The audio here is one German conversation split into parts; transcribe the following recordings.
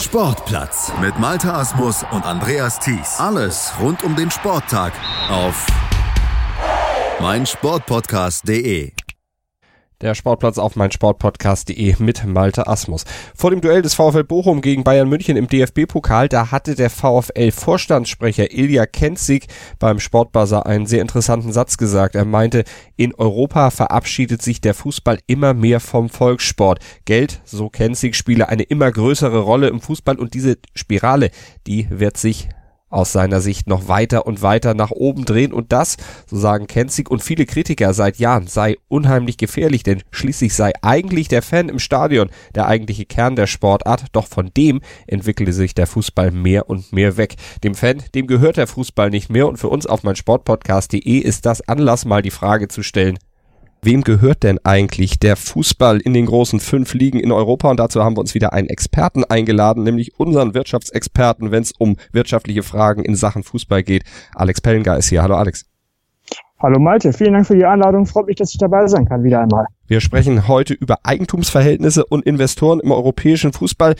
Sportplatz mit Malta Asmus und Andreas Thies. Alles rund um den Sporttag auf meinsportpodcast.de. Der Sportplatz auf meinsportpodcast.de mit Malte Asmus. Vor dem Duell des VfL Bochum gegen Bayern München im DFB-Pokal, da hatte der VfL-Vorstandssprecher Ilja Kenzig beim Sportbuzzer einen sehr interessanten Satz gesagt. Er meinte, in Europa verabschiedet sich der Fußball immer mehr vom Volkssport. Geld, so Kenzig, spiele eine immer größere Rolle im Fußball und diese Spirale, die wird sich aus seiner Sicht noch weiter und weiter nach oben drehen und das, so sagen Kenzig und viele Kritiker seit Jahren, sei unheimlich gefährlich, denn schließlich sei eigentlich der Fan im Stadion der eigentliche Kern der Sportart, doch von dem entwickelte sich der Fußball mehr und mehr weg. Dem Fan, dem gehört der Fußball nicht mehr und für uns auf mein Sportpodcast.de ist das Anlass mal die Frage zu stellen, Wem gehört denn eigentlich der Fußball in den großen fünf Ligen in Europa? Und dazu haben wir uns wieder einen Experten eingeladen, nämlich unseren Wirtschaftsexperten, wenn es um wirtschaftliche Fragen in Sachen Fußball geht. Alex Pellengar ist hier. Hallo Alex. Hallo Malte, vielen Dank für die Einladung. Freut mich, dass ich dabei sein kann, wieder einmal. Wir sprechen heute über Eigentumsverhältnisse und Investoren im europäischen Fußball.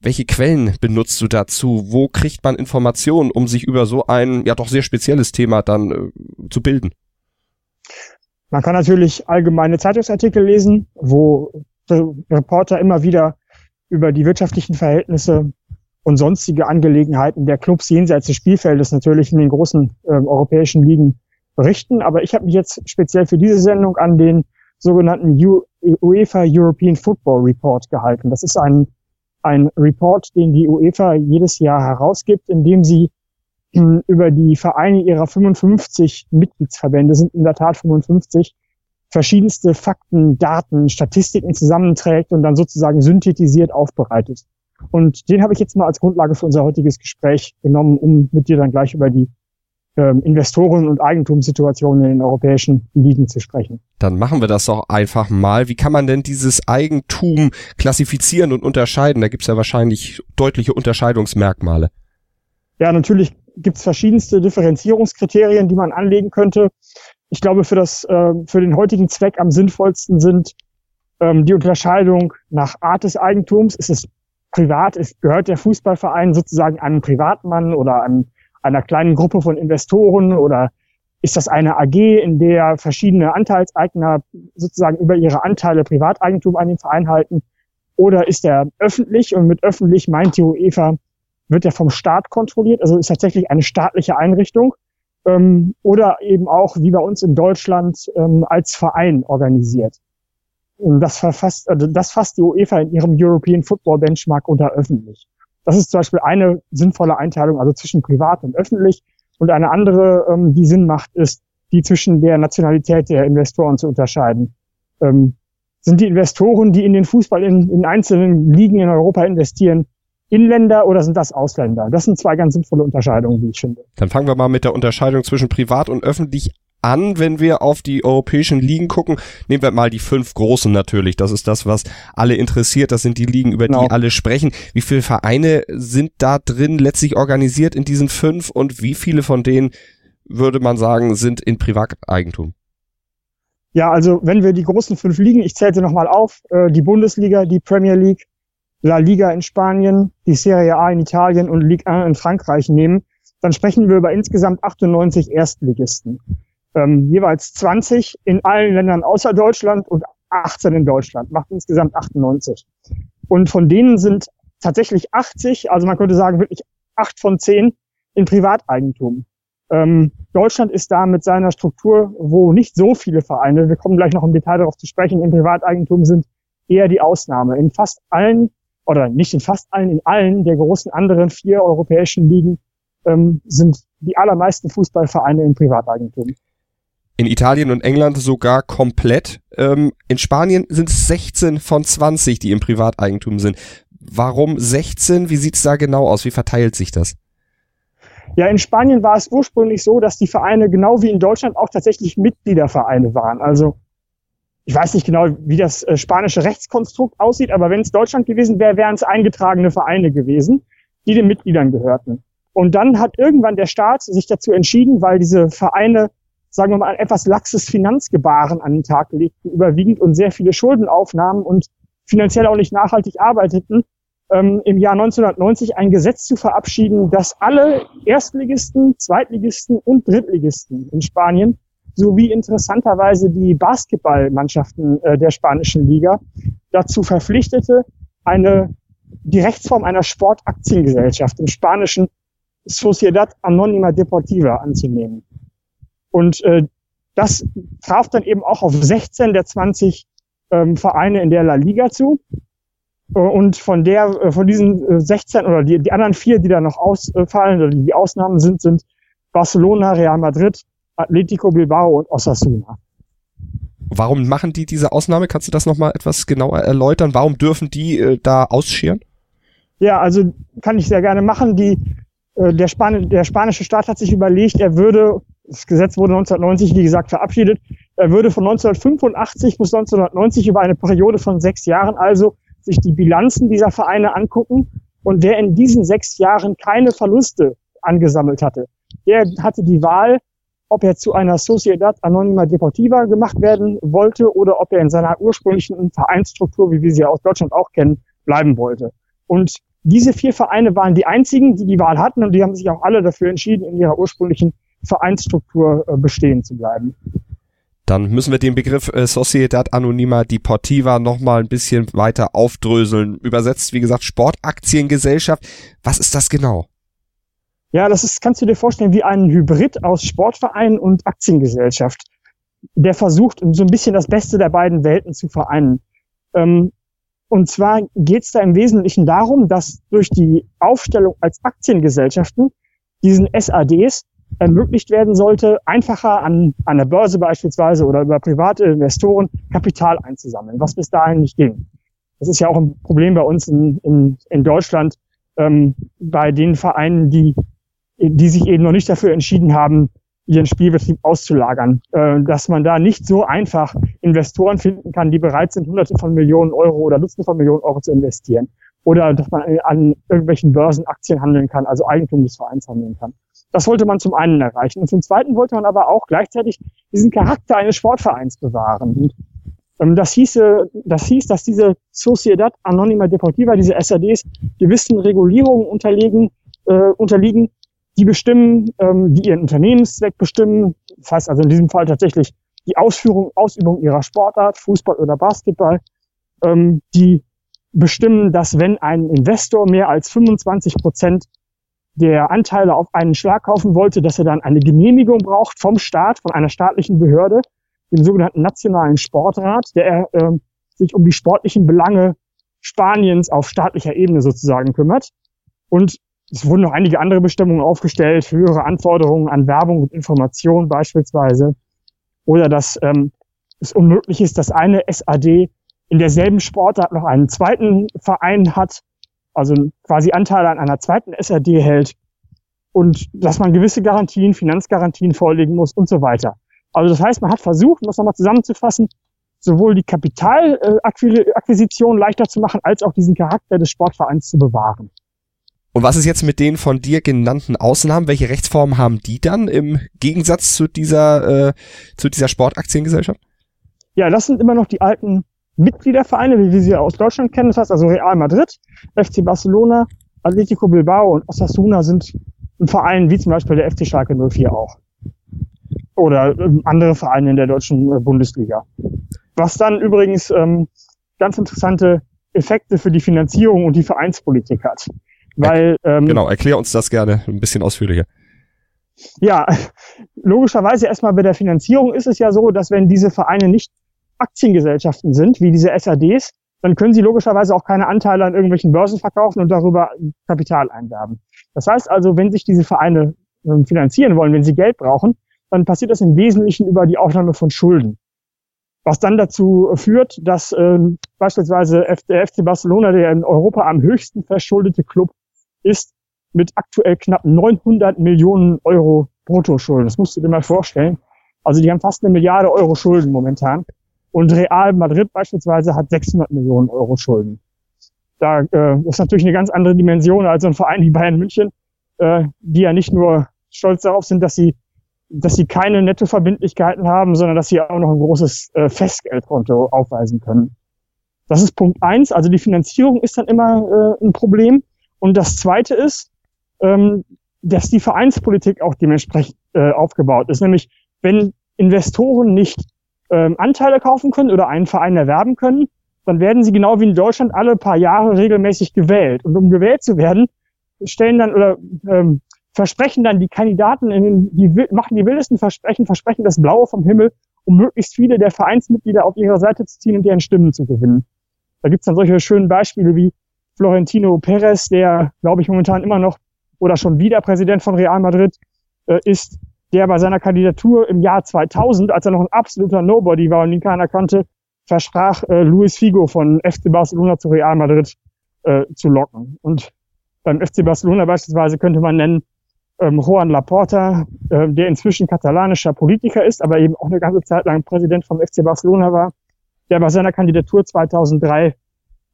Welche Quellen benutzt du dazu? Wo kriegt man Informationen, um sich über so ein ja doch sehr spezielles Thema dann äh, zu bilden? Man kann natürlich allgemeine Zeitungsartikel lesen, wo Reporter immer wieder über die wirtschaftlichen Verhältnisse und sonstige Angelegenheiten der Clubs jenseits des Spielfeldes natürlich in den großen äh, europäischen Ligen berichten. Aber ich habe mich jetzt speziell für diese Sendung an den sogenannten U UEFA European Football Report gehalten. Das ist ein, ein Report, den die UEFA jedes Jahr herausgibt, in dem sie über die Vereine ihrer 55 Mitgliedsverbände sind in der Tat 55 verschiedenste Fakten, Daten, Statistiken zusammenträgt und dann sozusagen synthetisiert aufbereitet. Und den habe ich jetzt mal als Grundlage für unser heutiges Gespräch genommen, um mit dir dann gleich über die ähm, Investoren- und Eigentumssituationen in den europäischen Ligen zu sprechen. Dann machen wir das doch einfach mal. Wie kann man denn dieses Eigentum klassifizieren und unterscheiden? Da gibt es ja wahrscheinlich deutliche Unterscheidungsmerkmale. Ja, natürlich gibt es verschiedenste Differenzierungskriterien, die man anlegen könnte. Ich glaube, für das, äh, für den heutigen Zweck am sinnvollsten sind ähm, die Unterscheidung nach Art des Eigentums. Ist es privat? Ist, gehört der Fußballverein sozusagen einem Privatmann oder einem, einer kleinen Gruppe von Investoren oder ist das eine AG, in der verschiedene Anteilseigner sozusagen über ihre Anteile Privateigentum an den Verein halten? Oder ist er öffentlich? Und mit öffentlich meint die UEFA wird er vom Staat kontrolliert, also ist tatsächlich eine staatliche Einrichtung ähm, oder eben auch wie bei uns in Deutschland ähm, als Verein organisiert. Und das, verfasst, also das fasst die UEFA in ihrem European Football Benchmark unter öffentlich. Das ist zum Beispiel eine sinnvolle Einteilung, also zwischen privat und öffentlich. Und eine andere, ähm, die Sinn macht, ist, die zwischen der Nationalität der Investoren zu unterscheiden. Ähm, sind die Investoren, die in den Fußball in, in einzelnen Ligen in Europa investieren, Inländer oder sind das Ausländer? Das sind zwei ganz sinnvolle Unterscheidungen, wie ich finde. Dann fangen wir mal mit der Unterscheidung zwischen privat und öffentlich an, wenn wir auf die europäischen Ligen gucken. Nehmen wir mal die fünf großen natürlich. Das ist das, was alle interessiert. Das sind die Ligen, über genau. die alle sprechen. Wie viele Vereine sind da drin letztlich organisiert in diesen fünf und wie viele von denen würde man sagen, sind in Privateigentum? Ja, also wenn wir die großen fünf Ligen, ich zählte nochmal auf, äh, die Bundesliga, die Premier League, La Liga in Spanien, die Serie A in Italien und Ligue 1 in Frankreich nehmen, dann sprechen wir über insgesamt 98 Erstligisten. Ähm, jeweils 20 in allen Ländern außer Deutschland und 18 in Deutschland, macht insgesamt 98. Und von denen sind tatsächlich 80, also man könnte sagen wirklich acht von zehn in Privateigentum. Ähm, Deutschland ist da mit seiner Struktur, wo nicht so viele Vereine, wir kommen gleich noch im Detail darauf zu sprechen, in Privateigentum sind, eher die Ausnahme. In fast allen oder nicht in fast allen, in allen der großen anderen vier europäischen Ligen ähm, sind die allermeisten Fußballvereine im Privateigentum. In Italien und England sogar komplett. Ähm, in Spanien sind es 16 von 20, die im Privateigentum sind. Warum 16? Wie sieht's da genau aus? Wie verteilt sich das? Ja, in Spanien war es ursprünglich so, dass die Vereine genau wie in Deutschland auch tatsächlich Mitgliedervereine waren. Also ich weiß nicht genau, wie das äh, spanische Rechtskonstrukt aussieht, aber wenn es Deutschland gewesen wäre, wären es eingetragene Vereine gewesen, die den Mitgliedern gehörten. Und dann hat irgendwann der Staat sich dazu entschieden, weil diese Vereine, sagen wir mal, ein etwas laxes Finanzgebaren an den Tag legten, überwiegend und sehr viele Schulden aufnahmen und finanziell auch nicht nachhaltig arbeiteten, ähm, im Jahr 1990 ein Gesetz zu verabschieden, dass alle Erstligisten, Zweitligisten und Drittligisten in Spanien sowie interessanterweise die Basketballmannschaften äh, der spanischen Liga dazu verpflichtete, eine die Rechtsform einer Sportaktiengesellschaft im spanischen Sociedad Anónima Deportiva anzunehmen. Und äh, das traf dann eben auch auf 16 der 20 ähm, Vereine in der La Liga zu. Äh, und von der, äh, von diesen 16 äh, oder die, die anderen vier, die da noch ausfallen oder die Ausnahmen sind, sind Barcelona, Real Madrid, Atletico Bilbao und Osasuna. Warum machen die diese Ausnahme? Kannst du das nochmal etwas genauer erläutern? Warum dürfen die äh, da ausscheren? Ja, also kann ich sehr gerne machen. Die, äh, der, Span der spanische Staat hat sich überlegt, er würde, das Gesetz wurde 1990, wie gesagt, verabschiedet, er würde von 1985 bis 1990 über eine Periode von sechs Jahren also sich die Bilanzen dieser Vereine angucken und wer in diesen sechs Jahren keine Verluste angesammelt hatte, der hatte die Wahl, ob er zu einer Sociedad Anonima Deportiva gemacht werden wollte oder ob er in seiner ursprünglichen Vereinsstruktur, wie wir sie aus Deutschland auch kennen, bleiben wollte. Und diese vier Vereine waren die einzigen, die die Wahl hatten und die haben sich auch alle dafür entschieden, in ihrer ursprünglichen Vereinsstruktur äh, bestehen zu bleiben. Dann müssen wir den Begriff äh, Sociedad Anonima Deportiva nochmal ein bisschen weiter aufdröseln. Übersetzt, wie gesagt, Sportaktiengesellschaft. Was ist das genau? Ja, das ist, kannst du dir vorstellen, wie ein Hybrid aus Sportverein und Aktiengesellschaft, der versucht, so ein bisschen das Beste der beiden Welten zu vereinen. Ähm, und zwar geht es da im Wesentlichen darum, dass durch die Aufstellung als Aktiengesellschaften diesen SADs ermöglicht werden sollte, einfacher an, an der Börse beispielsweise oder über private Investoren Kapital einzusammeln, was bis dahin nicht ging. Das ist ja auch ein Problem bei uns in, in, in Deutschland, ähm, bei den Vereinen, die, die sich eben noch nicht dafür entschieden haben, ihren Spielbetrieb auszulagern, äh, dass man da nicht so einfach Investoren finden kann, die bereit sind, Hunderte von Millionen Euro oder Dutzende von Millionen Euro zu investieren. Oder dass man an irgendwelchen Börsen Aktien handeln kann, also Eigentum des Vereins handeln kann. Das wollte man zum einen erreichen. Und zum zweiten wollte man aber auch gleichzeitig diesen Charakter eines Sportvereins bewahren. Und ähm, das, hieße, das hieß, dass diese Sociedad Anonima Deportiva, diese SADs, gewissen Regulierungen unterliegen, äh, unterliegen, die bestimmen, ähm, die ihren Unternehmenszweck bestimmen. Das heißt also in diesem Fall tatsächlich die Ausführung, Ausübung ihrer Sportart, Fußball oder Basketball, ähm, die bestimmen, dass wenn ein Investor mehr als 25 Prozent der Anteile auf einen Schlag kaufen wollte, dass er dann eine Genehmigung braucht vom Staat, von einer staatlichen Behörde, dem sogenannten Nationalen Sportrat, der äh, sich um die sportlichen Belange Spaniens auf staatlicher Ebene sozusagen kümmert. Und es wurden noch einige andere Bestimmungen aufgestellt, höhere Anforderungen an Werbung und Information beispielsweise. Oder dass ähm, es unmöglich ist, dass eine SAD in derselben Sportart noch einen zweiten Verein hat, also quasi Anteile an einer zweiten SRD hält und dass man gewisse Garantien, Finanzgarantien vorlegen muss und so weiter. Also das heißt, man hat versucht, um das nochmal zusammenzufassen, sowohl die Kapitalakquisition leichter zu machen, als auch diesen Charakter des Sportvereins zu bewahren. Und was ist jetzt mit den von dir genannten Ausnahmen? Welche Rechtsformen haben die dann im Gegensatz zu dieser, äh, zu dieser Sportaktiengesellschaft? Ja, das sind immer noch die alten Mitgliedervereine, wie wir sie aus Deutschland kennen, das heißt also Real Madrid, FC Barcelona, Atletico Bilbao und Osasuna sind ein Verein wie zum Beispiel der FC Schalke 04 auch. Oder ähm, andere Vereine in der deutschen äh, Bundesliga. Was dann übrigens ähm, ganz interessante Effekte für die Finanzierung und die Vereinspolitik hat. Weil, ähm, genau, erklär uns das gerne ein bisschen ausführlicher. Ja, logischerweise erstmal bei der Finanzierung ist es ja so, dass wenn diese Vereine nicht Aktiengesellschaften sind, wie diese SADs, dann können sie logischerweise auch keine Anteile an irgendwelchen Börsen verkaufen und darüber Kapital einwerben. Das heißt also, wenn sich diese Vereine ähm, finanzieren wollen, wenn sie Geld brauchen, dann passiert das im Wesentlichen über die Aufnahme von Schulden. Was dann dazu führt, dass äh, beispielsweise der FC Barcelona, der in Europa am höchsten verschuldete Club ist, mit aktuell knapp 900 Millionen Euro Bruttoschulden. Das musst du dir mal vorstellen. Also die haben fast eine Milliarde Euro Schulden momentan. Und Real Madrid beispielsweise hat 600 Millionen Euro Schulden. Da äh, ist natürlich eine ganz andere Dimension als ein Verein wie Bayern München, äh, die ja nicht nur stolz darauf sind, dass sie, dass sie keine Nettoverbindlichkeiten haben, sondern dass sie auch noch ein großes äh, Festgeldkonto aufweisen können. Das ist Punkt eins. Also die Finanzierung ist dann immer äh, ein Problem. Und das zweite ist, ähm, dass die Vereinspolitik auch dementsprechend äh, aufgebaut ist. Nämlich, wenn Investoren nicht ähm, Anteile kaufen können oder einen Verein erwerben können, dann werden sie genau wie in Deutschland alle paar Jahre regelmäßig gewählt. Und um gewählt zu werden, stellen dann oder ähm, versprechen dann die Kandidaten, in, die machen die wildesten Versprechen, versprechen das Blaue vom Himmel, um möglichst viele der Vereinsmitglieder auf ihre Seite zu ziehen und deren Stimmen zu gewinnen. Da gibt's dann solche schönen Beispiele wie Florentino Perez, der, glaube ich, momentan immer noch oder schon wieder Präsident von Real Madrid äh, ist, der bei seiner Kandidatur im Jahr 2000, als er noch ein absoluter Nobody war und ihn keiner kannte, versprach, äh, Luis Figo von FC Barcelona zu Real Madrid äh, zu locken. Und beim FC Barcelona beispielsweise könnte man nennen ähm, Juan Laporta, äh, der inzwischen katalanischer Politiker ist, aber eben auch eine ganze Zeit lang Präsident vom FC Barcelona war, der bei seiner Kandidatur 2003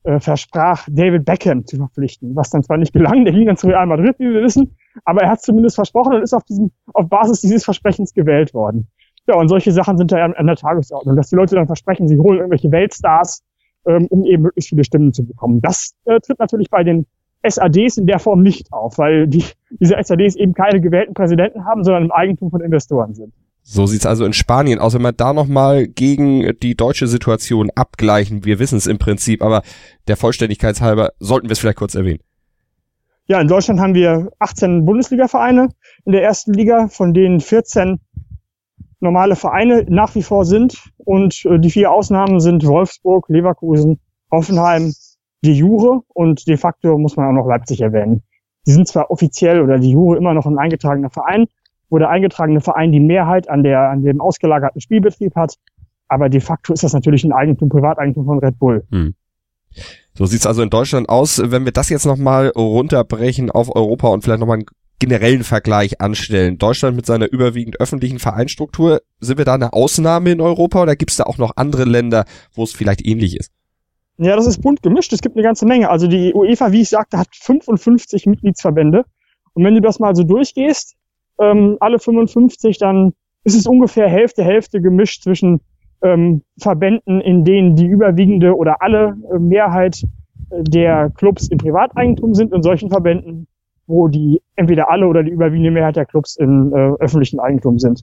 äh, versprach, David Beckham zu verpflichten, was dann zwar nicht gelang, der ging dann zu Real Madrid, wie wir wissen, aber er hat zumindest versprochen und ist auf, diesem, auf Basis dieses Versprechens gewählt worden. Ja, und solche Sachen sind da an der Tagesordnung, dass die Leute dann versprechen, sie holen irgendwelche Weltstars, ähm, um eben möglichst viele Stimmen zu bekommen. Das äh, tritt natürlich bei den SADs in der Form nicht auf, weil die, diese SADs eben keine gewählten Präsidenten haben, sondern im Eigentum von Investoren sind. So sieht's also in Spanien aus. Wenn wir da nochmal gegen die deutsche Situation abgleichen, wir wissen es im Prinzip, aber der Vollständigkeit halber sollten wir es vielleicht kurz erwähnen. Ja, in Deutschland haben wir 18 Bundesliga-Vereine in der ersten Liga, von denen 14 normale Vereine nach wie vor sind. Und äh, die vier Ausnahmen sind Wolfsburg, Leverkusen, Hoffenheim, die Jure und de facto muss man auch noch Leipzig erwähnen. Die sind zwar offiziell oder die Jure immer noch ein eingetragener Verein, wo der eingetragene Verein die Mehrheit an, der, an dem ausgelagerten Spielbetrieb hat. Aber de facto ist das natürlich ein Eigentum, Privateigentum von Red Bull. Hm. So sieht's also in Deutschland aus. Wenn wir das jetzt nochmal runterbrechen auf Europa und vielleicht nochmal einen generellen Vergleich anstellen. Deutschland mit seiner überwiegend öffentlichen Vereinstruktur, sind wir da eine Ausnahme in Europa oder gibt's da auch noch andere Länder, wo es vielleicht ähnlich ist? Ja, das ist bunt gemischt. Es gibt eine ganze Menge. Also die UEFA, wie ich sagte, hat 55 Mitgliedsverbände. Und wenn du das mal so durchgehst, ähm, alle 55, dann ist es ungefähr Hälfte, Hälfte gemischt zwischen ähm, Verbänden, in denen die überwiegende oder alle äh, Mehrheit äh, der Clubs im Privateigentum sind und solchen Verbänden, wo die entweder alle oder die überwiegende Mehrheit der Clubs im äh, öffentlichen Eigentum sind.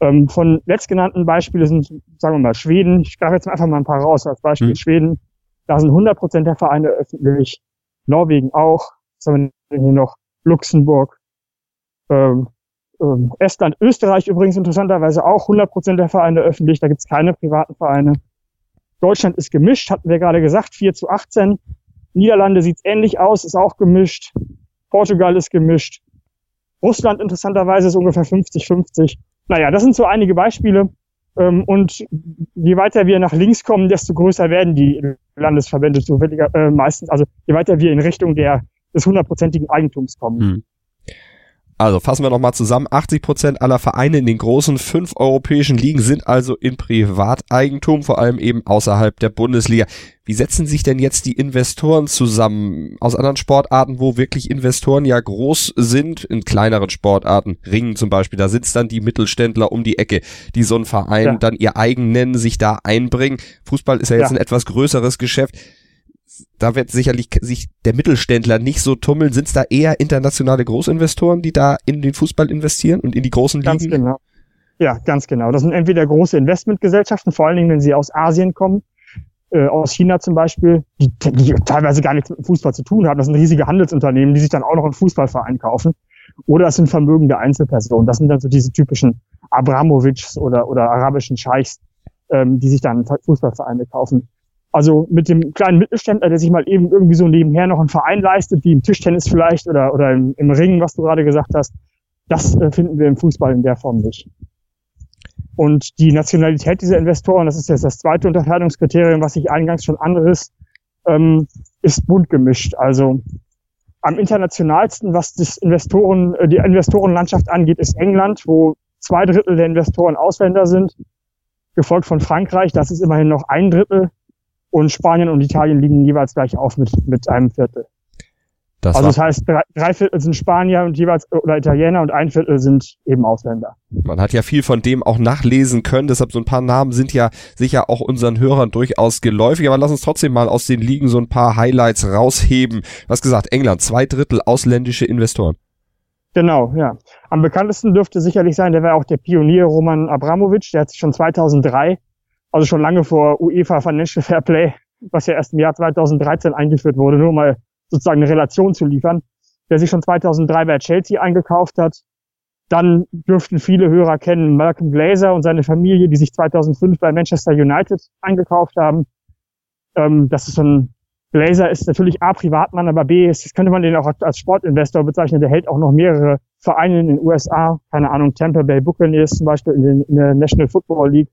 Ähm, von letztgenannten Beispielen sind, sagen wir mal, Schweden. Ich greife jetzt einfach mal ein paar raus. Als Beispiel mhm. Schweden. Da sind 100 Prozent der Vereine öffentlich. Norwegen auch. Was haben wir hier noch? Luxemburg, ähm, ähm, Estland, Österreich übrigens interessanterweise auch 100% der Vereine öffentlich, da gibt's keine privaten Vereine. Deutschland ist gemischt, hatten wir gerade gesagt, 4 zu 18. Niederlande sieht's ähnlich aus, ist auch gemischt. Portugal ist gemischt. Russland interessanterweise ist ungefähr 50-50. Naja, das sind so einige Beispiele. Ähm, und je weiter wir nach links kommen, desto größer werden die Landesverbände zufälliger, äh, meistens. Also je weiter wir in Richtung der, des hundertprozentigen Eigentums kommen. Hm. Also fassen wir nochmal zusammen. 80 Prozent aller Vereine in den großen fünf europäischen Ligen sind also in Privateigentum, vor allem eben außerhalb der Bundesliga. Wie setzen sich denn jetzt die Investoren zusammen aus anderen Sportarten, wo wirklich Investoren ja groß sind, in kleineren Sportarten, Ringen zum Beispiel, da sitzt dann die Mittelständler um die Ecke, die so einen Verein ja. dann ihr eigen nennen, sich da einbringen. Fußball ist ja jetzt ja. ein etwas größeres Geschäft da wird sicherlich sich der Mittelständler nicht so tummeln. Sind es da eher internationale Großinvestoren, die da in den Fußball investieren und in die großen Ligen? Ganz genau. Ja, ganz genau. Das sind entweder große Investmentgesellschaften, vor allen Dingen, wenn sie aus Asien kommen, äh, aus China zum Beispiel, die, die teilweise gar nichts mit Fußball zu tun haben. Das sind riesige Handelsunternehmen, die sich dann auch noch einen Fußballverein kaufen. Oder es sind vermögende Einzelpersonen. Das sind dann so diese typischen Abramovics oder, oder arabischen Scheichs, ähm, die sich dann Fußballvereine kaufen. Also mit dem kleinen Mittelständler, der sich mal eben irgendwie so nebenher noch einen Verein leistet, wie im Tischtennis vielleicht oder, oder im, im Ringen, was du gerade gesagt hast, das äh, finden wir im Fußball in der Form nicht. Und die Nationalität dieser Investoren, das ist jetzt das zweite Unterscheidungskriterium, was ich eingangs schon anderes, ähm, ist bunt gemischt. Also am internationalsten, was das Investoren, äh, die Investorenlandschaft angeht, ist England, wo zwei Drittel der Investoren Ausländer sind, gefolgt von Frankreich, das ist immerhin noch ein Drittel und Spanien und Italien liegen jeweils gleich auf mit, mit einem Viertel. Das also das heißt, drei, drei Viertel sind Spanier und jeweils oder Italiener und ein Viertel sind eben Ausländer. Man hat ja viel von dem auch nachlesen können, deshalb so ein paar Namen sind ja sicher auch unseren Hörern durchaus geläufig, aber lass uns trotzdem mal aus den Ligen so ein paar Highlights rausheben. Was gesagt, England, zwei Drittel ausländische Investoren. Genau, ja. Am bekanntesten dürfte sicherlich sein, der war auch der Pionier Roman Abramovic, der hat sich schon 2003, also schon lange vor UEFA Financial Fair Play, was ja erst im Jahr 2013 eingeführt wurde, nur mal sozusagen eine Relation zu liefern, der sich schon 2003 bei Chelsea eingekauft hat. Dann dürften viele Hörer kennen Malcolm Glazer und seine Familie, die sich 2005 bei Manchester United eingekauft haben. Ähm, das ist so ein Glazer ist natürlich A, Privatmann, aber B, ist, könnte man den auch als Sportinvestor bezeichnen. Der hält auch noch mehrere Vereine in den USA, keine Ahnung, Tampa Bay Buccaneers zum Beispiel in, den, in der National Football League.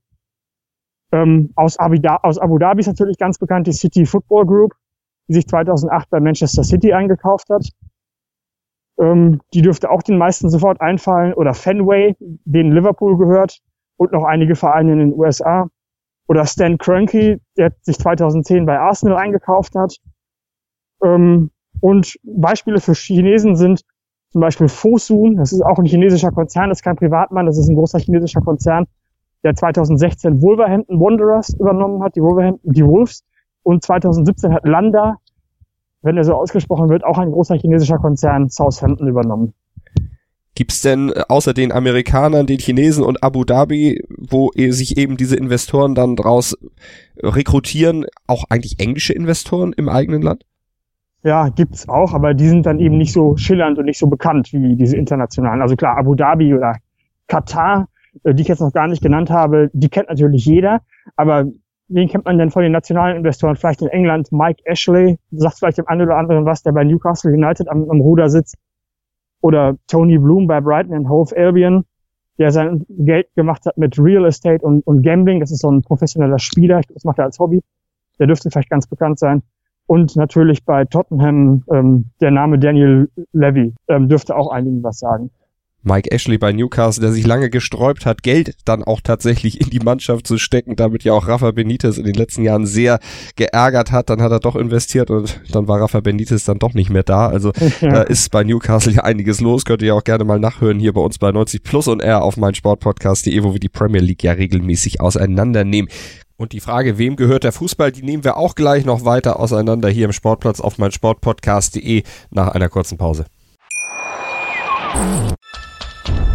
Ähm, aus, Abu aus Abu Dhabi ist natürlich ganz bekannt die City Football Group die sich 2008 bei Manchester City eingekauft hat. Ähm, die dürfte auch den meisten sofort einfallen. Oder Fenway, den Liverpool gehört. Und noch einige Vereine in den USA. Oder Stan Kroenke, der sich 2010 bei Arsenal eingekauft hat. Ähm, und Beispiele für Chinesen sind zum Beispiel Fosun, das ist auch ein chinesischer Konzern, das ist kein Privatmann, das ist ein großer chinesischer Konzern, der 2016 Wolverhampton Wanderers übernommen hat, die Wolverhampton, die Wolves, und 2017 hat Landa, wenn er so ausgesprochen wird, auch ein großer chinesischer Konzern Southampton übernommen. Gibt's denn äh, außer den Amerikanern, den Chinesen und Abu Dhabi, wo sich eben diese Investoren dann draus rekrutieren, auch eigentlich englische Investoren im eigenen Land? Ja, gibt's auch, aber die sind dann eben nicht so schillernd und nicht so bekannt wie diese internationalen. Also klar, Abu Dhabi oder Katar, äh, die ich jetzt noch gar nicht genannt habe, die kennt natürlich jeder, aber wen kennt man denn von den nationalen Investoren? Vielleicht in England Mike Ashley, sagt vielleicht dem einen oder anderen was, der bei Newcastle United am, am Ruder sitzt. Oder Tony Bloom bei Brighton and Hove Albion, der sein Geld gemacht hat mit Real Estate und, und Gambling. Das ist so ein professioneller Spieler, das macht er als Hobby. Der dürfte vielleicht ganz bekannt sein. Und natürlich bei Tottenham ähm, der Name Daniel Levy ähm, dürfte auch einigen was sagen. Mike Ashley bei Newcastle, der sich lange gesträubt hat, Geld dann auch tatsächlich in die Mannschaft zu stecken, damit ja auch Rafa Benitez in den letzten Jahren sehr geärgert hat. Dann hat er doch investiert und dann war Rafa Benitez dann doch nicht mehr da. Also ja. da ist bei Newcastle ja einiges los. Könnt ihr ja auch gerne mal nachhören hier bei uns bei 90 Plus und R auf meinsportpodcast.de, wo wir die Premier League ja regelmäßig auseinandernehmen. Und die Frage, wem gehört der Fußball, die nehmen wir auch gleich noch weiter auseinander hier im Sportplatz auf meinsportpodcast.de nach einer kurzen Pause.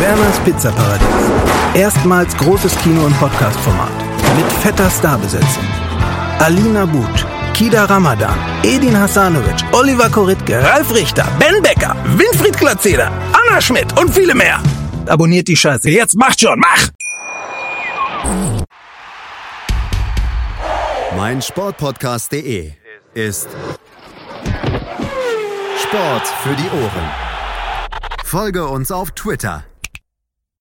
Werners Pizzaparadies. Erstmals großes Kino- und Podcast-Format. Mit fetter Starbesetzung. Alina But, Kida Ramadan, Edin Hasanovic, Oliver Koritke, Ralf Richter, Ben Becker, Winfried Glatzeder, Anna Schmidt und viele mehr. Abonniert die Scheiße. Jetzt macht schon, mach! Mein Sportpodcast.de ist Sport für die Ohren. Folge uns auf Twitter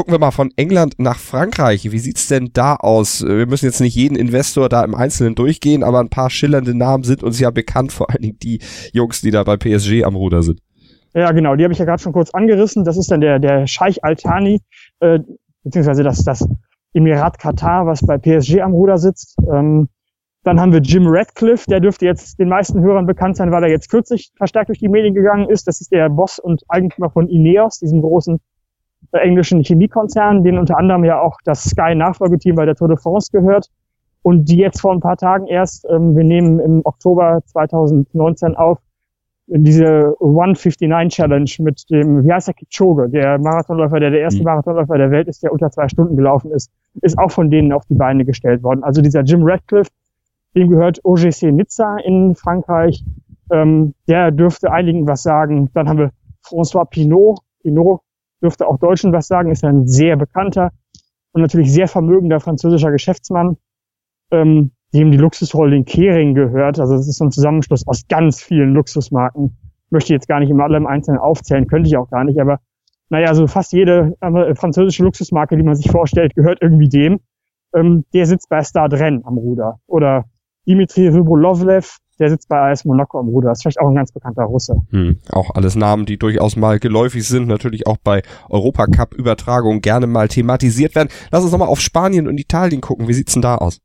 Gucken wir mal von England nach Frankreich. Wie sieht's denn da aus? Wir müssen jetzt nicht jeden Investor da im Einzelnen durchgehen, aber ein paar schillernde Namen sind uns ja bekannt, vor allen Dingen die Jungs, die da bei PSG am Ruder sind. Ja, genau, die habe ich ja gerade schon kurz angerissen. Das ist dann der, der Scheich Al-Thani, äh, beziehungsweise das, das Emirat Katar, was bei PSG am Ruder sitzt. Ähm, dann haben wir Jim Radcliffe, der dürfte jetzt den meisten Hörern bekannt sein, weil er jetzt kürzlich verstärkt durch die Medien gegangen ist. Das ist der Boss und Eigentümer von Ineos, diesem großen englischen Chemiekonzern, den unter anderem ja auch das Sky-Nachfolgeteam bei der Tour de France gehört. Und die jetzt vor ein paar Tagen erst, ähm, wir nehmen im Oktober 2019 auf, diese 159 Challenge mit dem, wie heißt der Kipchoge, der Marathonläufer, der der erste mhm. Marathonläufer der Welt ist, der unter zwei Stunden gelaufen ist, ist auch von denen auf die Beine gestellt worden. Also dieser Jim Radcliffe, dem gehört OGC Nizza in Frankreich, ähm, der dürfte einigen was sagen. Dann haben wir François Pinot. Pinot dürfte auch Deutschen was sagen, ist ein sehr bekannter und natürlich sehr vermögender französischer Geschäftsmann, ähm, dem die Luxusholding Kering gehört. Also das ist so ein Zusammenschluss aus ganz vielen Luxusmarken. Möchte jetzt gar nicht immer alle im Einzelnen aufzählen, könnte ich auch gar nicht, aber naja, also fast jede äh, französische Luxusmarke, die man sich vorstellt, gehört irgendwie dem. Ähm, der sitzt bei Stade am Ruder. Oder Dimitri Rybolovlev, der sitzt bei AS Monaco am Ruder. Ist vielleicht auch ein ganz bekannter Russe. Hm, auch alles Namen, die durchaus mal geläufig sind, natürlich auch bei Europacup-Übertragungen gerne mal thematisiert werden. Lass uns nochmal auf Spanien und Italien gucken. Wie sieht's denn da aus?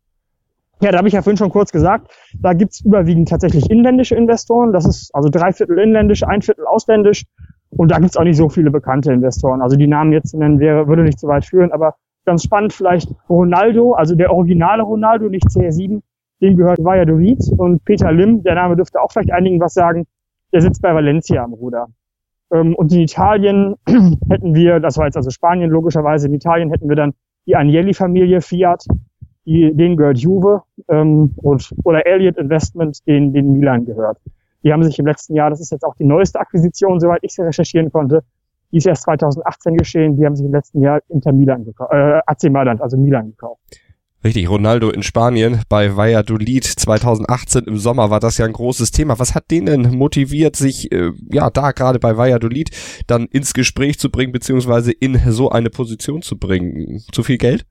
Ja, da habe ich ja vorhin schon kurz gesagt, da gibt's überwiegend tatsächlich inländische Investoren. Das ist also drei Viertel inländisch, ein Viertel ausländisch. Und da gibt's auch nicht so viele bekannte Investoren. Also die Namen jetzt zu nennen wäre, würde nicht zu weit führen. Aber ganz spannend vielleicht Ronaldo, also der originale Ronaldo, nicht CR7, dem gehört Valladolid und Peter Lim, der Name dürfte auch vielleicht einigen was sagen, der sitzt bei Valencia am Ruder. Ähm, und in Italien hätten wir, das war jetzt also Spanien logischerweise, in Italien hätten wir dann die Agnelli-Familie Fiat, die, denen gehört Juve ähm, und, oder Elliott Investment, den, den Milan gehört. Die haben sich im letzten Jahr, das ist jetzt auch die neueste Akquisition, soweit ich sie recherchieren konnte, die ist erst 2018 geschehen, die haben sich im letzten Jahr Inter Milan gekauft, äh, AC Mailand, also Milan gekauft. Richtig, Ronaldo in Spanien bei Valladolid 2018 im Sommer war das ja ein großes Thema. Was hat den denn motiviert, sich äh, ja da gerade bei Valladolid dann ins Gespräch zu bringen, beziehungsweise in so eine Position zu bringen? Zu viel Geld?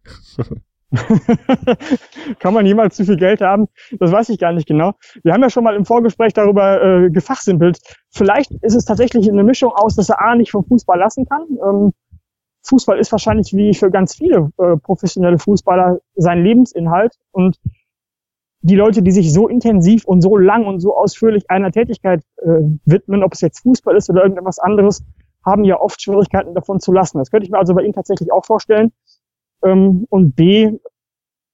Kann man jemals zu viel Geld haben? Das weiß ich gar nicht genau. Wir haben ja schon mal im Vorgespräch darüber äh, gefachsimpelt. Vielleicht ist es tatsächlich eine Mischung aus, dass er A nicht vom Fußball lassen kann. Ähm, Fußball ist wahrscheinlich wie für ganz viele äh, professionelle Fußballer sein Lebensinhalt und die Leute, die sich so intensiv und so lang und so ausführlich einer Tätigkeit äh, widmen, ob es jetzt Fußball ist oder irgendetwas anderes, haben ja oft Schwierigkeiten davon zu lassen. Das könnte ich mir also bei ihm tatsächlich auch vorstellen. Ähm, und B,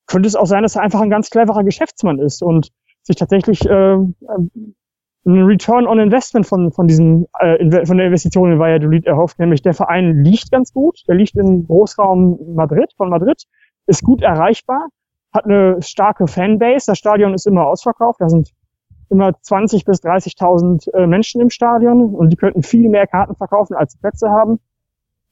könnte es auch sein, dass er einfach ein ganz cleverer Geschäftsmann ist und sich tatsächlich äh, ein Return on Investment von, von diesem, äh, von der Investition in Valladolid erhofft, nämlich der Verein liegt ganz gut, der liegt im Großraum Madrid, von Madrid, ist gut erreichbar, hat eine starke Fanbase, das Stadion ist immer ausverkauft, da sind immer 20 bis 30.000 äh, Menschen im Stadion und die könnten viel mehr Karten verkaufen, als sie Plätze haben.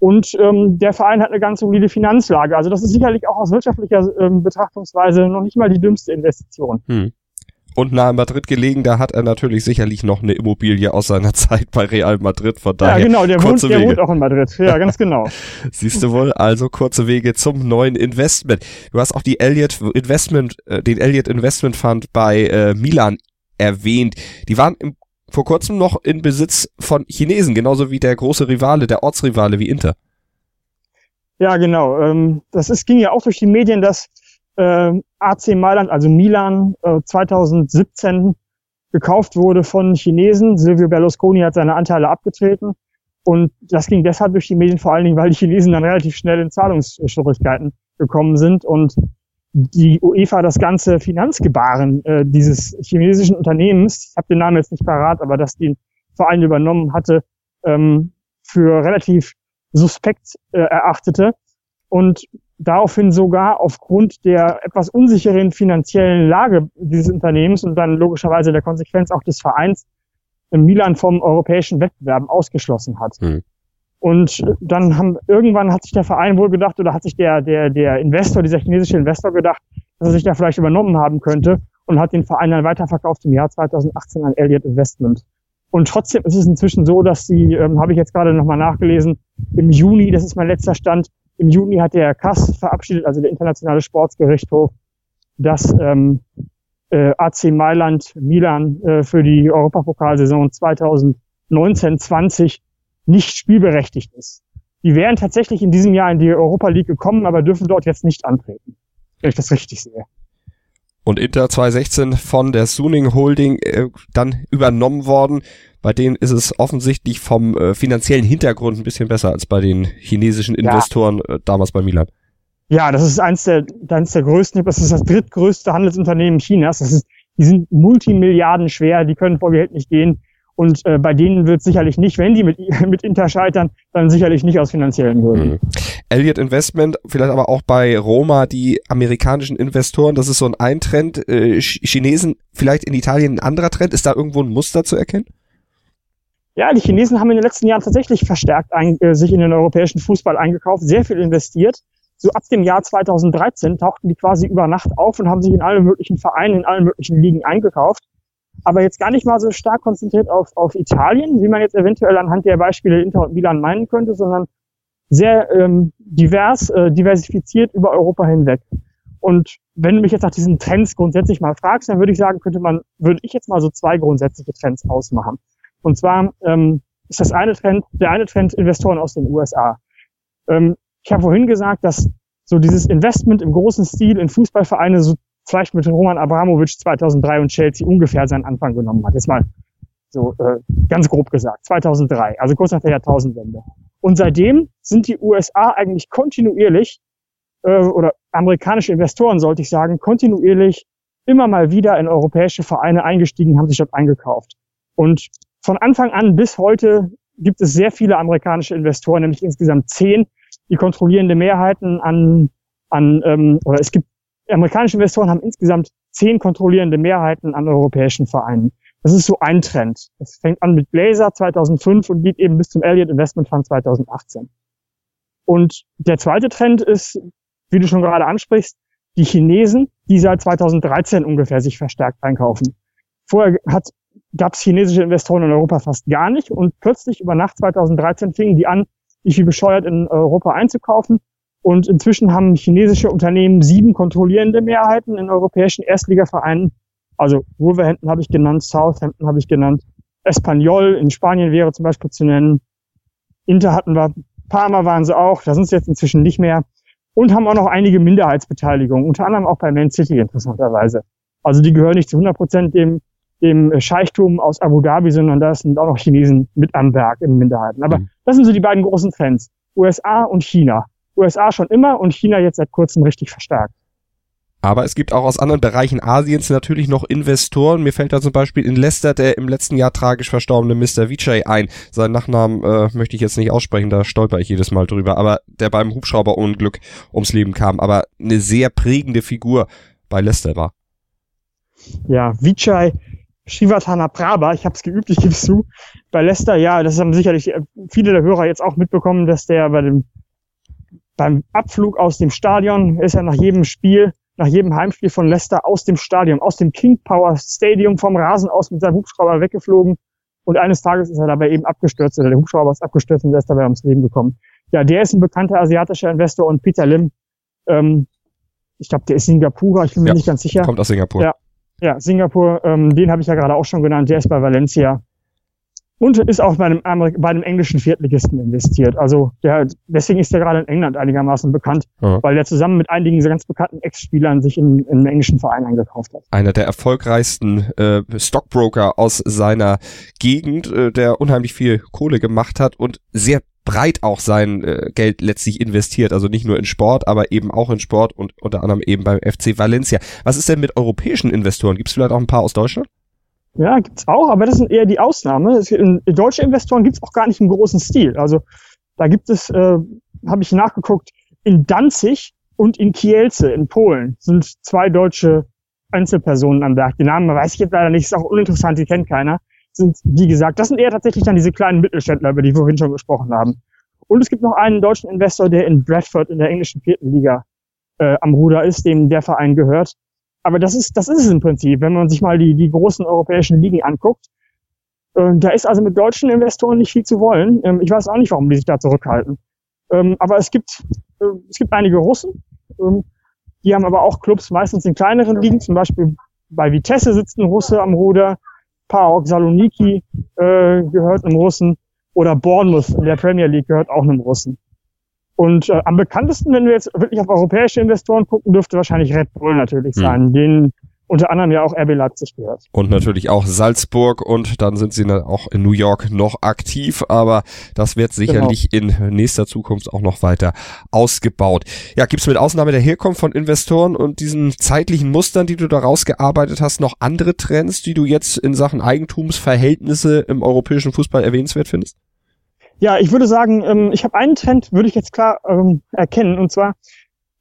Und ähm, der Verein hat eine ganz solide Finanzlage. Also das ist sicherlich auch aus wirtschaftlicher ähm, Betrachtungsweise noch nicht mal die dümmste Investition. Hm und nahe Madrid gelegen, da hat er natürlich sicherlich noch eine Immobilie aus seiner Zeit bei Real Madrid, von daher. Ja, genau, der, wohnt, der wohnt auch in Madrid. Ja, ganz genau. Siehst du wohl, also kurze Wege zum neuen Investment. Du hast auch die Elliott Investment, äh, den Elliott Investment Fund bei äh, Milan erwähnt. Die waren im, vor kurzem noch in Besitz von Chinesen, genauso wie der große Rivale, der Ortsrivale wie Inter. Ja, genau. Ähm, das ist, ging ja auch durch die Medien, dass äh, AC Mailand, also Milan, äh, 2017 gekauft wurde von Chinesen. Silvio Berlusconi hat seine Anteile abgetreten. Und das ging deshalb durch die Medien vor allen Dingen, weil die Chinesen dann relativ schnell in Zahlungsschwierigkeiten gekommen sind und die UEFA das ganze Finanzgebaren äh, dieses chinesischen Unternehmens, ich habe den Namen jetzt nicht parat, aber das den Verein übernommen hatte, ähm, für relativ suspekt äh, erachtete. Und daraufhin sogar aufgrund der etwas unsicheren finanziellen Lage dieses Unternehmens und dann logischerweise der Konsequenz auch des Vereins Milan vom europäischen Wettbewerben ausgeschlossen hat. Mhm. Und dann haben irgendwann hat sich der Verein wohl gedacht oder hat sich der der der Investor, dieser chinesische Investor gedacht, dass er sich da vielleicht übernommen haben könnte und hat den Verein dann weiterverkauft im Jahr 2018 an Elliott Investment. Und trotzdem ist es inzwischen so, dass sie, ähm, habe ich jetzt gerade nochmal nachgelesen, im Juni, das ist mein letzter Stand, im Juni hat der CAS verabschiedet, also der Internationale Sportsgerichtshof, dass ähm, äh, AC Mailand Milan äh, für die Europapokalsaison 2019-20 nicht spielberechtigt ist. Die wären tatsächlich in diesem Jahr in die Europa League gekommen, aber dürfen dort jetzt nicht antreten, wenn ich das richtig sehe. Und Inter 2016 von der Suning Holding äh, dann übernommen worden. Bei denen ist es offensichtlich vom äh, finanziellen Hintergrund ein bisschen besser als bei den chinesischen Investoren ja. äh, damals bei Milan. Ja, das ist eins der, eins der größten, das ist das drittgrößte Handelsunternehmen Chinas. Das ist, die sind Multimilliarden schwer, die können vor Geld nicht gehen. Und äh, bei denen wird sicherlich nicht, wenn die mit, mit Inter scheitern, dann sicherlich nicht aus finanziellen Gründen. Mhm. Elliott Investment, vielleicht aber auch bei Roma, die amerikanischen Investoren, das ist so ein Eintrend. Äh, Chinesen, vielleicht in Italien ein anderer Trend. Ist da irgendwo ein Muster zu erkennen? Ja, die Chinesen haben in den letzten Jahren tatsächlich verstärkt ein, äh, sich in den europäischen Fußball eingekauft, sehr viel investiert. So ab dem Jahr 2013 tauchten die quasi über Nacht auf und haben sich in allen möglichen Vereinen, in allen möglichen Ligen eingekauft aber jetzt gar nicht mal so stark konzentriert auf, auf Italien, wie man jetzt eventuell anhand der Beispiele Inter und Milan meinen könnte, sondern sehr ähm, divers, äh, diversifiziert über Europa hinweg. Und wenn du mich jetzt nach diesen Trends grundsätzlich mal fragst, dann würde ich sagen, könnte man, würde ich jetzt mal so zwei grundsätzliche Trends ausmachen. Und zwar ähm, ist das eine Trend, der eine Trend Investoren aus den USA. Ähm, ich habe vorhin gesagt, dass so dieses Investment im großen Stil in Fußballvereine so vielleicht mit Roman Abramovic 2003 und Chelsea ungefähr seinen Anfang genommen hat. Jetzt mal so äh, ganz grob gesagt, 2003, also kurz nach der Jahrtausendwende. Und seitdem sind die USA eigentlich kontinuierlich, äh, oder amerikanische Investoren sollte ich sagen, kontinuierlich immer mal wieder in europäische Vereine eingestiegen, haben sich dort eingekauft. Und von Anfang an bis heute gibt es sehr viele amerikanische Investoren, nämlich insgesamt zehn, die kontrollierende Mehrheiten an, an ähm, oder es gibt amerikanische Investoren haben insgesamt zehn kontrollierende Mehrheiten an europäischen Vereinen. Das ist so ein Trend. Das fängt an mit Blazer 2005 und geht eben bis zum Elliott Investment Fund 2018. Und der zweite Trend ist, wie du schon gerade ansprichst, die Chinesen, die seit 2013 ungefähr sich verstärkt einkaufen. Vorher gab es chinesische Investoren in Europa fast gar nicht und plötzlich über Nacht 2013 fingen die an, sich wie bescheuert in Europa einzukaufen und inzwischen haben chinesische Unternehmen sieben kontrollierende Mehrheiten in europäischen Erstligavereinen. Also Wolverhampton habe ich genannt, Southampton habe ich genannt, Espanyol in Spanien wäre zum Beispiel zu nennen. Inter hatten wir, Parma waren sie auch, da sind sie jetzt inzwischen nicht mehr. Und haben auch noch einige Minderheitsbeteiligungen, unter anderem auch bei Man City interessanterweise. Also die gehören nicht zu 100 Prozent dem, dem Scheichtum aus Abu Dhabi, sondern da sind auch noch Chinesen mit am Werk in Minderheiten. Aber mhm. das sind so die beiden großen Trends. USA und China. USA schon immer und China jetzt seit kurzem richtig verstärkt. Aber es gibt auch aus anderen Bereichen Asiens natürlich noch Investoren. Mir fällt da zum Beispiel in Leicester der im letzten Jahr tragisch verstorbene Mr. Vijay ein. Seinen Nachnamen äh, möchte ich jetzt nicht aussprechen, da stolper ich jedes Mal drüber. Aber der beim Hubschrauberunglück ums Leben kam. Aber eine sehr prägende Figur bei Leicester war. Ja, Vijay Shivatana Prabha, ich habe es geübt, ich gebe es zu. Bei Leicester, ja, das haben sicherlich viele der Hörer jetzt auch mitbekommen, dass der bei dem beim Abflug aus dem Stadion ist er nach jedem Spiel, nach jedem Heimspiel von Leicester aus dem Stadion, aus dem King Power Stadium vom Rasen aus mit seinem Hubschrauber weggeflogen. Und eines Tages ist er dabei eben abgestürzt, oder der Hubschrauber ist abgestürzt und er ist dabei ums Leben gekommen. Ja, der ist ein bekannter asiatischer Investor und Peter Lim, ähm, ich glaube, der ist Singapurer, ich bin mir ja, nicht ganz sicher. Kommt aus Singapur. Ja, ja Singapur, ähm, den habe ich ja gerade auch schon genannt, der ist bei Valencia und ist auch bei einem, bei einem englischen Viertligisten investiert. Also der, deswegen ist er gerade in England einigermaßen bekannt, ja. weil er zusammen mit einigen ganz bekannten Ex-Spielern sich in, in einem englischen Verein eingekauft hat. Einer der erfolgreichsten äh, Stockbroker aus seiner Gegend, äh, der unheimlich viel Kohle gemacht hat und sehr breit auch sein äh, Geld letztlich investiert. Also nicht nur in Sport, aber eben auch in Sport und unter anderem eben beim FC Valencia. Was ist denn mit europäischen Investoren? Gibt es vielleicht auch ein paar aus Deutschland? Ja, gibt's auch, aber das sind eher die Ausnahme. In, deutsche Investoren gibt's auch gar nicht im großen Stil. Also da gibt es, äh, habe ich nachgeguckt, in Danzig und in Kielce in Polen sind zwei deutsche Einzelpersonen am Werk. Die Namen weiß ich jetzt leider nicht, ist auch uninteressant, die kennt keiner. Sind, wie gesagt, das sind eher tatsächlich dann diese kleinen Mittelständler, über die wir vorhin schon gesprochen haben. Und es gibt noch einen deutschen Investor, der in Bradford in der englischen vierten Liga äh, am Ruder ist, dem der Verein gehört. Aber das ist, das ist es im Prinzip, wenn man sich mal die, die großen europäischen Ligen anguckt. Äh, da ist also mit deutschen Investoren nicht viel zu wollen. Ähm, ich weiß auch nicht, warum die sich da zurückhalten. Ähm, aber es gibt, äh, es gibt einige Russen, ähm, die haben aber auch Clubs meistens in kleineren Ligen, zum Beispiel bei Vitesse sitzt ein Russe am Ruder, PAOK Saloniki äh, gehört einem Russen oder Bournemouth in der Premier League gehört auch einem Russen. Und äh, am bekanntesten, wenn wir jetzt wirklich auf europäische Investoren gucken, dürfte wahrscheinlich Red Bull natürlich hm. sein. Mhm. Den unter anderem ja auch RB Leipzig gehört. Und natürlich auch Salzburg und dann sind sie auch in New York noch aktiv, aber das wird sicherlich genau. in nächster Zukunft auch noch weiter ausgebaut. Ja, gibt's mit Ausnahme der Herkunft von Investoren und diesen zeitlichen Mustern, die du da rausgearbeitet hast, noch andere Trends, die du jetzt in Sachen Eigentumsverhältnisse im europäischen Fußball erwähnenswert findest? Ja, ich würde sagen, ähm, ich habe einen Trend, würde ich jetzt klar ähm, erkennen, und zwar,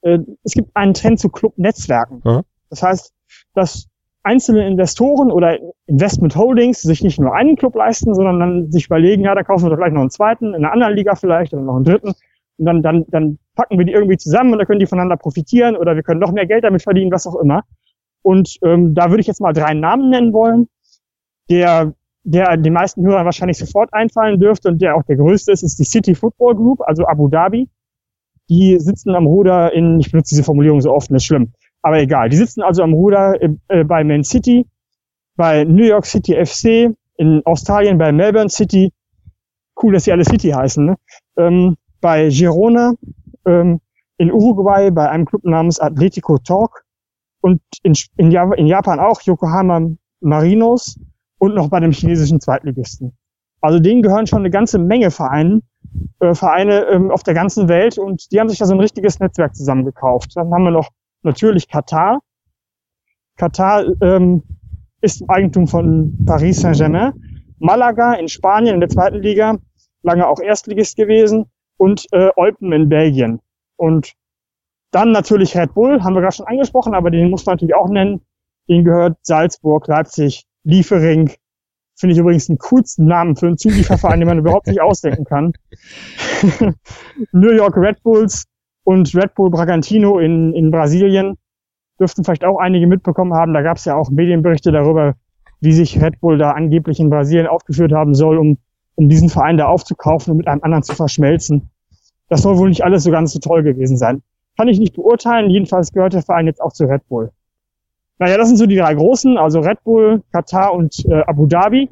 äh, es gibt einen Trend zu Clubnetzwerken. Mhm. Das heißt, dass einzelne Investoren oder Investment Holdings sich nicht nur einen Club leisten, sondern dann sich überlegen, ja, da kaufen wir doch gleich noch einen zweiten, in einer anderen Liga vielleicht oder noch einen dritten. Und dann, dann, dann packen wir die irgendwie zusammen und dann können die voneinander profitieren oder wir können noch mehr Geld damit verdienen, was auch immer. Und ähm, da würde ich jetzt mal drei Namen nennen wollen. Der, der den meisten Hörern wahrscheinlich sofort einfallen dürfte und der auch der größte ist, ist die City Football Group, also Abu Dhabi. Die sitzen am Ruder in, ich benutze diese Formulierung so oft, ist schlimm, aber egal. Die sitzen also am Ruder äh, bei Man City, bei New York City FC, in Australien bei Melbourne City. Cool, dass sie alle City heißen. Ne? Ähm, bei Girona, ähm, in Uruguay bei einem Club namens Atletico Talk und in, in, in Japan auch Yokohama Marinos und noch bei dem chinesischen Zweitligisten. Also denen gehören schon eine ganze Menge Vereine, äh, Vereine ähm, auf der ganzen Welt und die haben sich da so ein richtiges Netzwerk zusammengekauft. Dann haben wir noch natürlich Katar. Katar ähm, ist im Eigentum von Paris Saint-Germain. Malaga in Spanien in der zweiten Liga, lange auch Erstligist gewesen und äh, Eupen in Belgien. Und dann natürlich Red Bull, haben wir gerade schon angesprochen, aber den muss man natürlich auch nennen. Den gehört Salzburg, Leipzig, Liefering. Finde ich übrigens den coolsten Namen für einen Zulieferverein, den man überhaupt nicht ausdenken kann. New York Red Bulls, und Red Bull Bragantino in, in Brasilien dürften vielleicht auch einige mitbekommen haben. Da gab es ja auch Medienberichte darüber, wie sich Red Bull da angeblich in Brasilien aufgeführt haben soll, um, um diesen Verein da aufzukaufen und mit einem anderen zu verschmelzen. Das soll wohl nicht alles so ganz so toll gewesen sein. Kann ich nicht beurteilen. Jedenfalls gehört der Verein jetzt auch zu Red Bull. Naja, das sind so die drei großen, also Red Bull, Katar und äh, Abu Dhabi.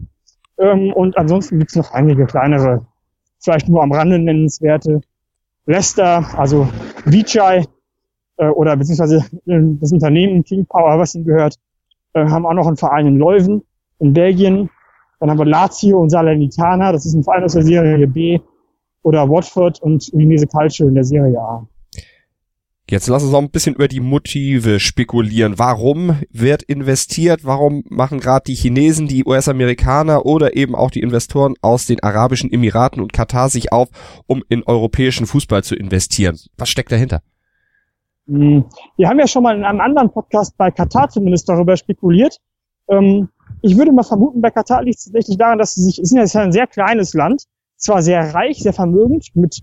Ähm, und ansonsten gibt's noch einige kleinere, vielleicht nur am Rande nennenswerte. Leicester, also Vijay äh, oder beziehungsweise äh, das Unternehmen King Power, was ihm gehört, äh, haben auch noch einen Verein in Leuven in Belgien. Dann haben wir Lazio und Salernitana, das ist ein Verein aus der Serie B. Oder Watford und Udinese Calcio in der Serie A. Jetzt lass uns noch ein bisschen über die Motive spekulieren. Warum wird investiert? Warum machen gerade die Chinesen, die US-Amerikaner oder eben auch die Investoren aus den Arabischen Emiraten und Katar sich auf, um in europäischen Fußball zu investieren? Was steckt dahinter? Hm, wir haben ja schon mal in einem anderen Podcast bei Katar zumindest darüber spekuliert. Ähm, ich würde mal vermuten, bei Katar liegt es tatsächlich daran, dass sie sich, es ist ja ein sehr kleines Land, zwar sehr reich, sehr vermögend, mit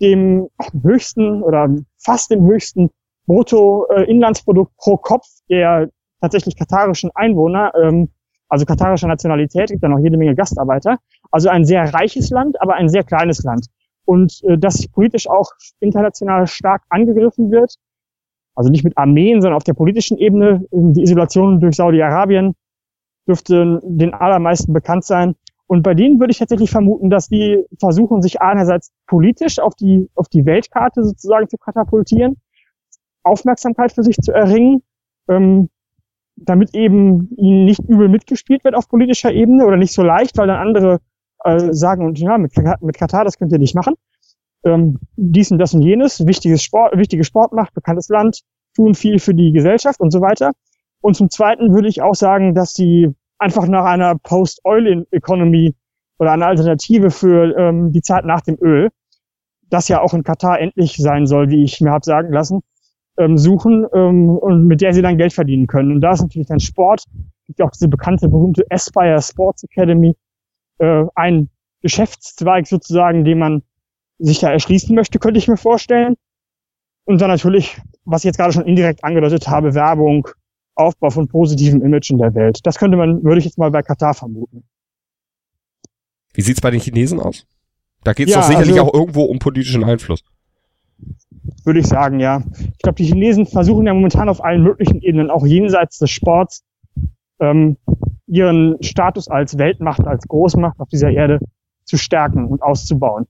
dem höchsten oder fast dem höchsten Bruttoinlandsprodukt pro Kopf der tatsächlich katarischen Einwohner, ähm, also katarischer Nationalität, gibt dann noch jede Menge Gastarbeiter. Also ein sehr reiches Land, aber ein sehr kleines Land. Und äh, das politisch auch international stark angegriffen wird. Also nicht mit Armeen, sondern auf der politischen Ebene. Die Isolation durch Saudi-Arabien dürfte den allermeisten bekannt sein. Und bei denen würde ich tatsächlich vermuten, dass die versuchen, sich einerseits politisch auf die, auf die Weltkarte sozusagen zu katapultieren, Aufmerksamkeit für sich zu erringen, ähm, damit eben ihnen nicht übel mitgespielt wird auf politischer Ebene oder nicht so leicht, weil dann andere äh, sagen, ja, mit, mit Katar, das könnt ihr nicht machen. Ähm, dies und das und jenes, wichtiges Sport, wichtige Sportmacht, bekanntes Land, tun viel für die Gesellschaft und so weiter. Und zum Zweiten würde ich auch sagen, dass sie einfach nach einer Post-Oil-Economy oder einer Alternative für ähm, die Zeit nach dem Öl, das ja auch in Katar endlich sein soll, wie ich mir habe sagen lassen, ähm, suchen ähm, und mit der sie dann Geld verdienen können. Und da ist natürlich dann Sport, gibt ja auch diese bekannte, berühmte Aspire Sports Academy, äh, ein Geschäftszweig sozusagen, den man sich da erschließen möchte, könnte ich mir vorstellen. Und dann natürlich, was ich jetzt gerade schon indirekt angedeutet habe, Werbung, Aufbau von positivem Image in der Welt. Das könnte man, würde ich jetzt mal bei Katar vermuten. Wie sieht's bei den Chinesen aus? Da geht's ja, doch sicherlich also, auch irgendwo um politischen Einfluss. Würde ich sagen, ja. Ich glaube, die Chinesen versuchen ja momentan auf allen möglichen Ebenen, auch jenseits des Sports, ähm, ihren Status als Weltmacht, als Großmacht auf dieser Erde zu stärken und auszubauen.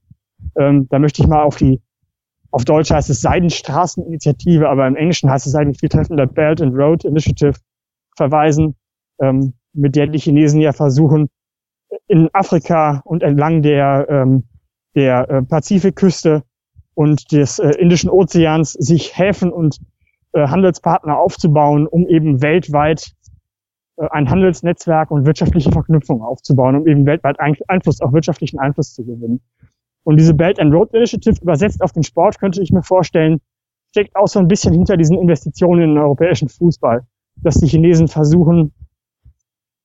Ähm, da möchte ich mal auf die auf Deutsch heißt es Seidenstraßeninitiative, aber im Englischen heißt es eigentlich viel treffender Belt and Road Initiative verweisen, ähm, mit der die Chinesen ja versuchen, in Afrika und entlang der, ähm, der äh, Pazifikküste und des äh, Indischen Ozeans sich Häfen und äh, Handelspartner aufzubauen, um eben weltweit äh, ein Handelsnetzwerk und wirtschaftliche Verknüpfung aufzubauen, um eben weltweit Einfluss, auch wirtschaftlichen Einfluss zu gewinnen. Und diese Belt and Road Initiative übersetzt auf den Sport, könnte ich mir vorstellen, steckt auch so ein bisschen hinter diesen Investitionen in den europäischen Fußball, dass die Chinesen versuchen,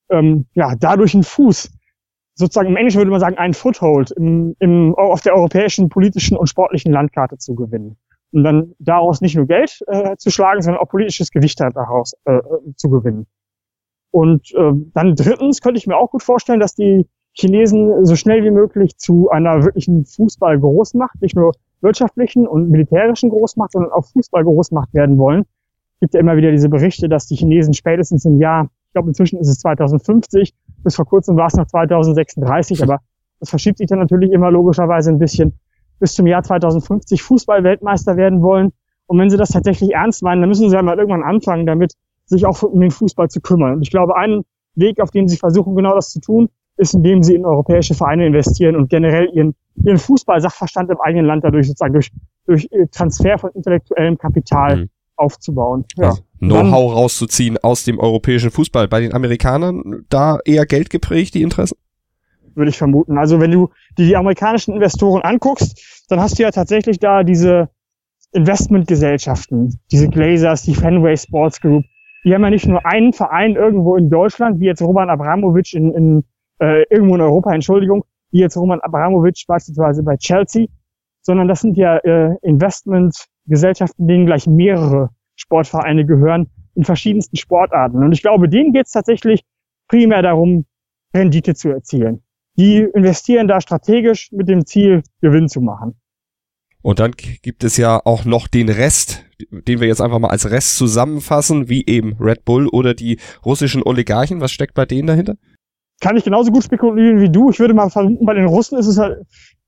ähm, ja, dadurch einen Fuß, sozusagen im Englischen würde man sagen, einen Foothold im, im, auf der europäischen politischen und sportlichen Landkarte zu gewinnen. Und dann daraus nicht nur Geld äh, zu schlagen, sondern auch politisches Gewicht daraus äh, zu gewinnen. Und äh, dann drittens könnte ich mir auch gut vorstellen, dass die Chinesen so schnell wie möglich zu einer wirklichen Fußball-Großmacht, nicht nur wirtschaftlichen und militärischen Großmacht, sondern auch Fußball-Großmacht werden wollen. Es gibt ja immer wieder diese Berichte, dass die Chinesen spätestens im Jahr, ich glaube inzwischen ist es 2050, bis vor kurzem war es noch 2036, aber das verschiebt sich dann natürlich immer logischerweise ein bisschen, bis zum Jahr 2050 Fußball-Weltmeister werden wollen. Und wenn sie das tatsächlich ernst meinen, dann müssen sie einmal irgendwann anfangen, damit sich auch um den Fußball zu kümmern. Und ich glaube, ein Weg, auf dem sie versuchen, genau das zu tun, ist, indem sie in europäische Vereine investieren und generell ihren, ihren Fußball-Sachverstand im eigenen Land dadurch sozusagen durch, durch äh, Transfer von intellektuellem Kapital mhm. aufzubauen. Ja. Also Know-how rauszuziehen aus dem europäischen Fußball. Bei den Amerikanern da eher Geld geprägt, die Interessen? Würde ich vermuten. Also wenn du die, amerikanischen Investoren anguckst, dann hast du ja tatsächlich da diese Investmentgesellschaften, diese Glazers, die Fenway Sports Group, die haben ja nicht nur einen Verein irgendwo in Deutschland, wie jetzt Roman Abramovic in, in äh, irgendwo in Europa, Entschuldigung, wie jetzt Roman Abramovic beispielsweise bei Chelsea, sondern das sind ja äh, Investmentgesellschaften, denen gleich mehrere Sportvereine gehören in verschiedensten Sportarten. Und ich glaube, denen geht es tatsächlich primär darum, Rendite zu erzielen. Die investieren da strategisch mit dem Ziel, Gewinn zu machen. Und dann gibt es ja auch noch den Rest, den wir jetzt einfach mal als Rest zusammenfassen, wie eben Red Bull oder die russischen Oligarchen. Was steckt bei denen dahinter? Kann ich genauso gut spekulieren wie du. Ich würde mal vermuten, bei den Russen ist es halt,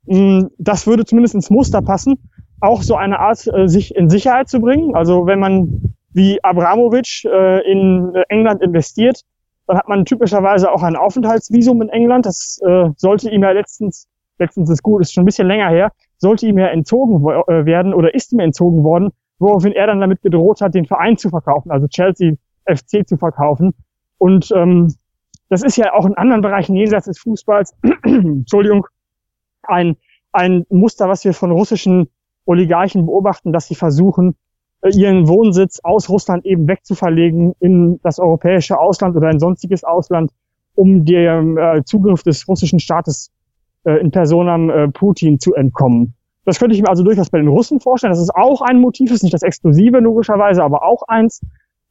mh, hm, das würde zumindest ins Muster passen, auch so eine Art, äh, sich in Sicherheit zu bringen. Also wenn man wie Abramovic äh, in England investiert, dann hat man typischerweise auch ein Aufenthaltsvisum in England. Das äh, sollte ihm ja letztens, letztens ist gut, ist schon ein bisschen länger her, sollte ihm ja entzogen äh, werden oder ist ihm entzogen worden, woraufhin er dann damit gedroht hat, den Verein zu verkaufen, also Chelsea FC zu verkaufen. Und ähm, das ist ja auch in anderen Bereichen jenseits des Fußballs, Entschuldigung, ein, ein Muster, was wir von russischen Oligarchen beobachten, dass sie versuchen, äh, ihren Wohnsitz aus Russland eben wegzuverlegen in das europäische Ausland oder ein sonstiges Ausland, um dem äh, Zugriff des russischen Staates äh, in Personam äh, Putin zu entkommen. Das könnte ich mir also durchaus bei den Russen vorstellen. Das ist auch ein Motiv, ist nicht das Exklusive logischerweise, aber auch eins.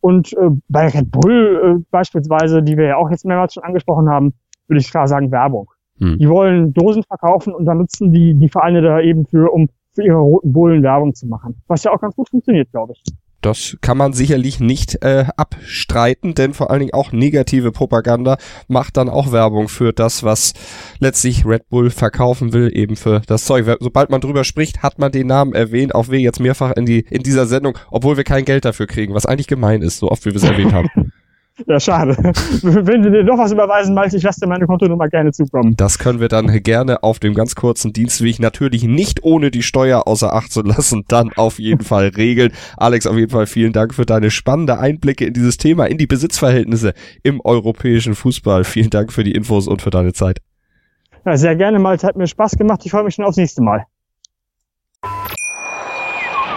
Und äh, bei Red Bull äh, beispielsweise, die wir ja auch jetzt mehrmals schon angesprochen haben, würde ich klar sagen Werbung. Hm. Die wollen Dosen verkaufen und dann nutzen die die Vereine da eben für, um für ihre roten Bullen Werbung zu machen. Was ja auch ganz gut funktioniert, glaube ich. Das kann man sicherlich nicht äh, abstreiten, denn vor allen Dingen auch negative Propaganda macht dann auch Werbung für das, was letztlich Red Bull verkaufen will, eben für das Zeug. Sobald man drüber spricht, hat man den Namen erwähnt, auch wir jetzt mehrfach in die in dieser Sendung, obwohl wir kein Geld dafür kriegen, was eigentlich gemein ist, so oft wie wir es erwähnt haben. Ja, schade. Wenn du dir noch was überweisen Malte, ich lasse dir meine Kontonummer gerne zukommen. Das können wir dann gerne auf dem ganz kurzen Dienstweg natürlich nicht ohne die Steuer außer Acht zu lassen, dann auf jeden Fall regeln. Alex, auf jeden Fall vielen Dank für deine spannende Einblicke in dieses Thema, in die Besitzverhältnisse im europäischen Fußball. Vielen Dank für die Infos und für deine Zeit. Ja, sehr gerne, Malte. Hat mir Spaß gemacht. Ich freue mich schon aufs nächste Mal.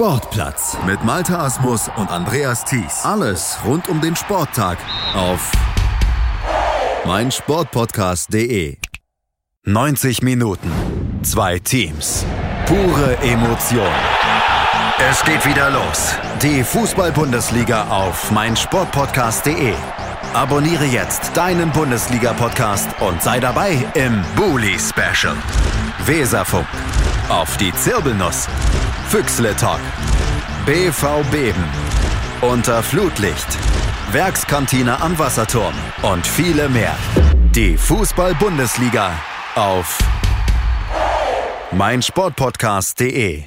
Sportplatz mit Malte Asmus und Andreas Thies. Alles rund um den Sporttag auf meinsportpodcast.de. 90 Minuten, zwei Teams, pure Emotion. Es geht wieder los. Die Fußball-Bundesliga auf meinsportpodcast.de Abonniere jetzt deinen Bundesliga-Podcast und sei dabei im Bully Special. Weserfunk. Auf die Zirbelnuss. Füchsle Talk. BV Beben. Unter Flutlicht. Werkskantine am Wasserturm. Und viele mehr. Die Fußball-Bundesliga auf meinsportpodcast.de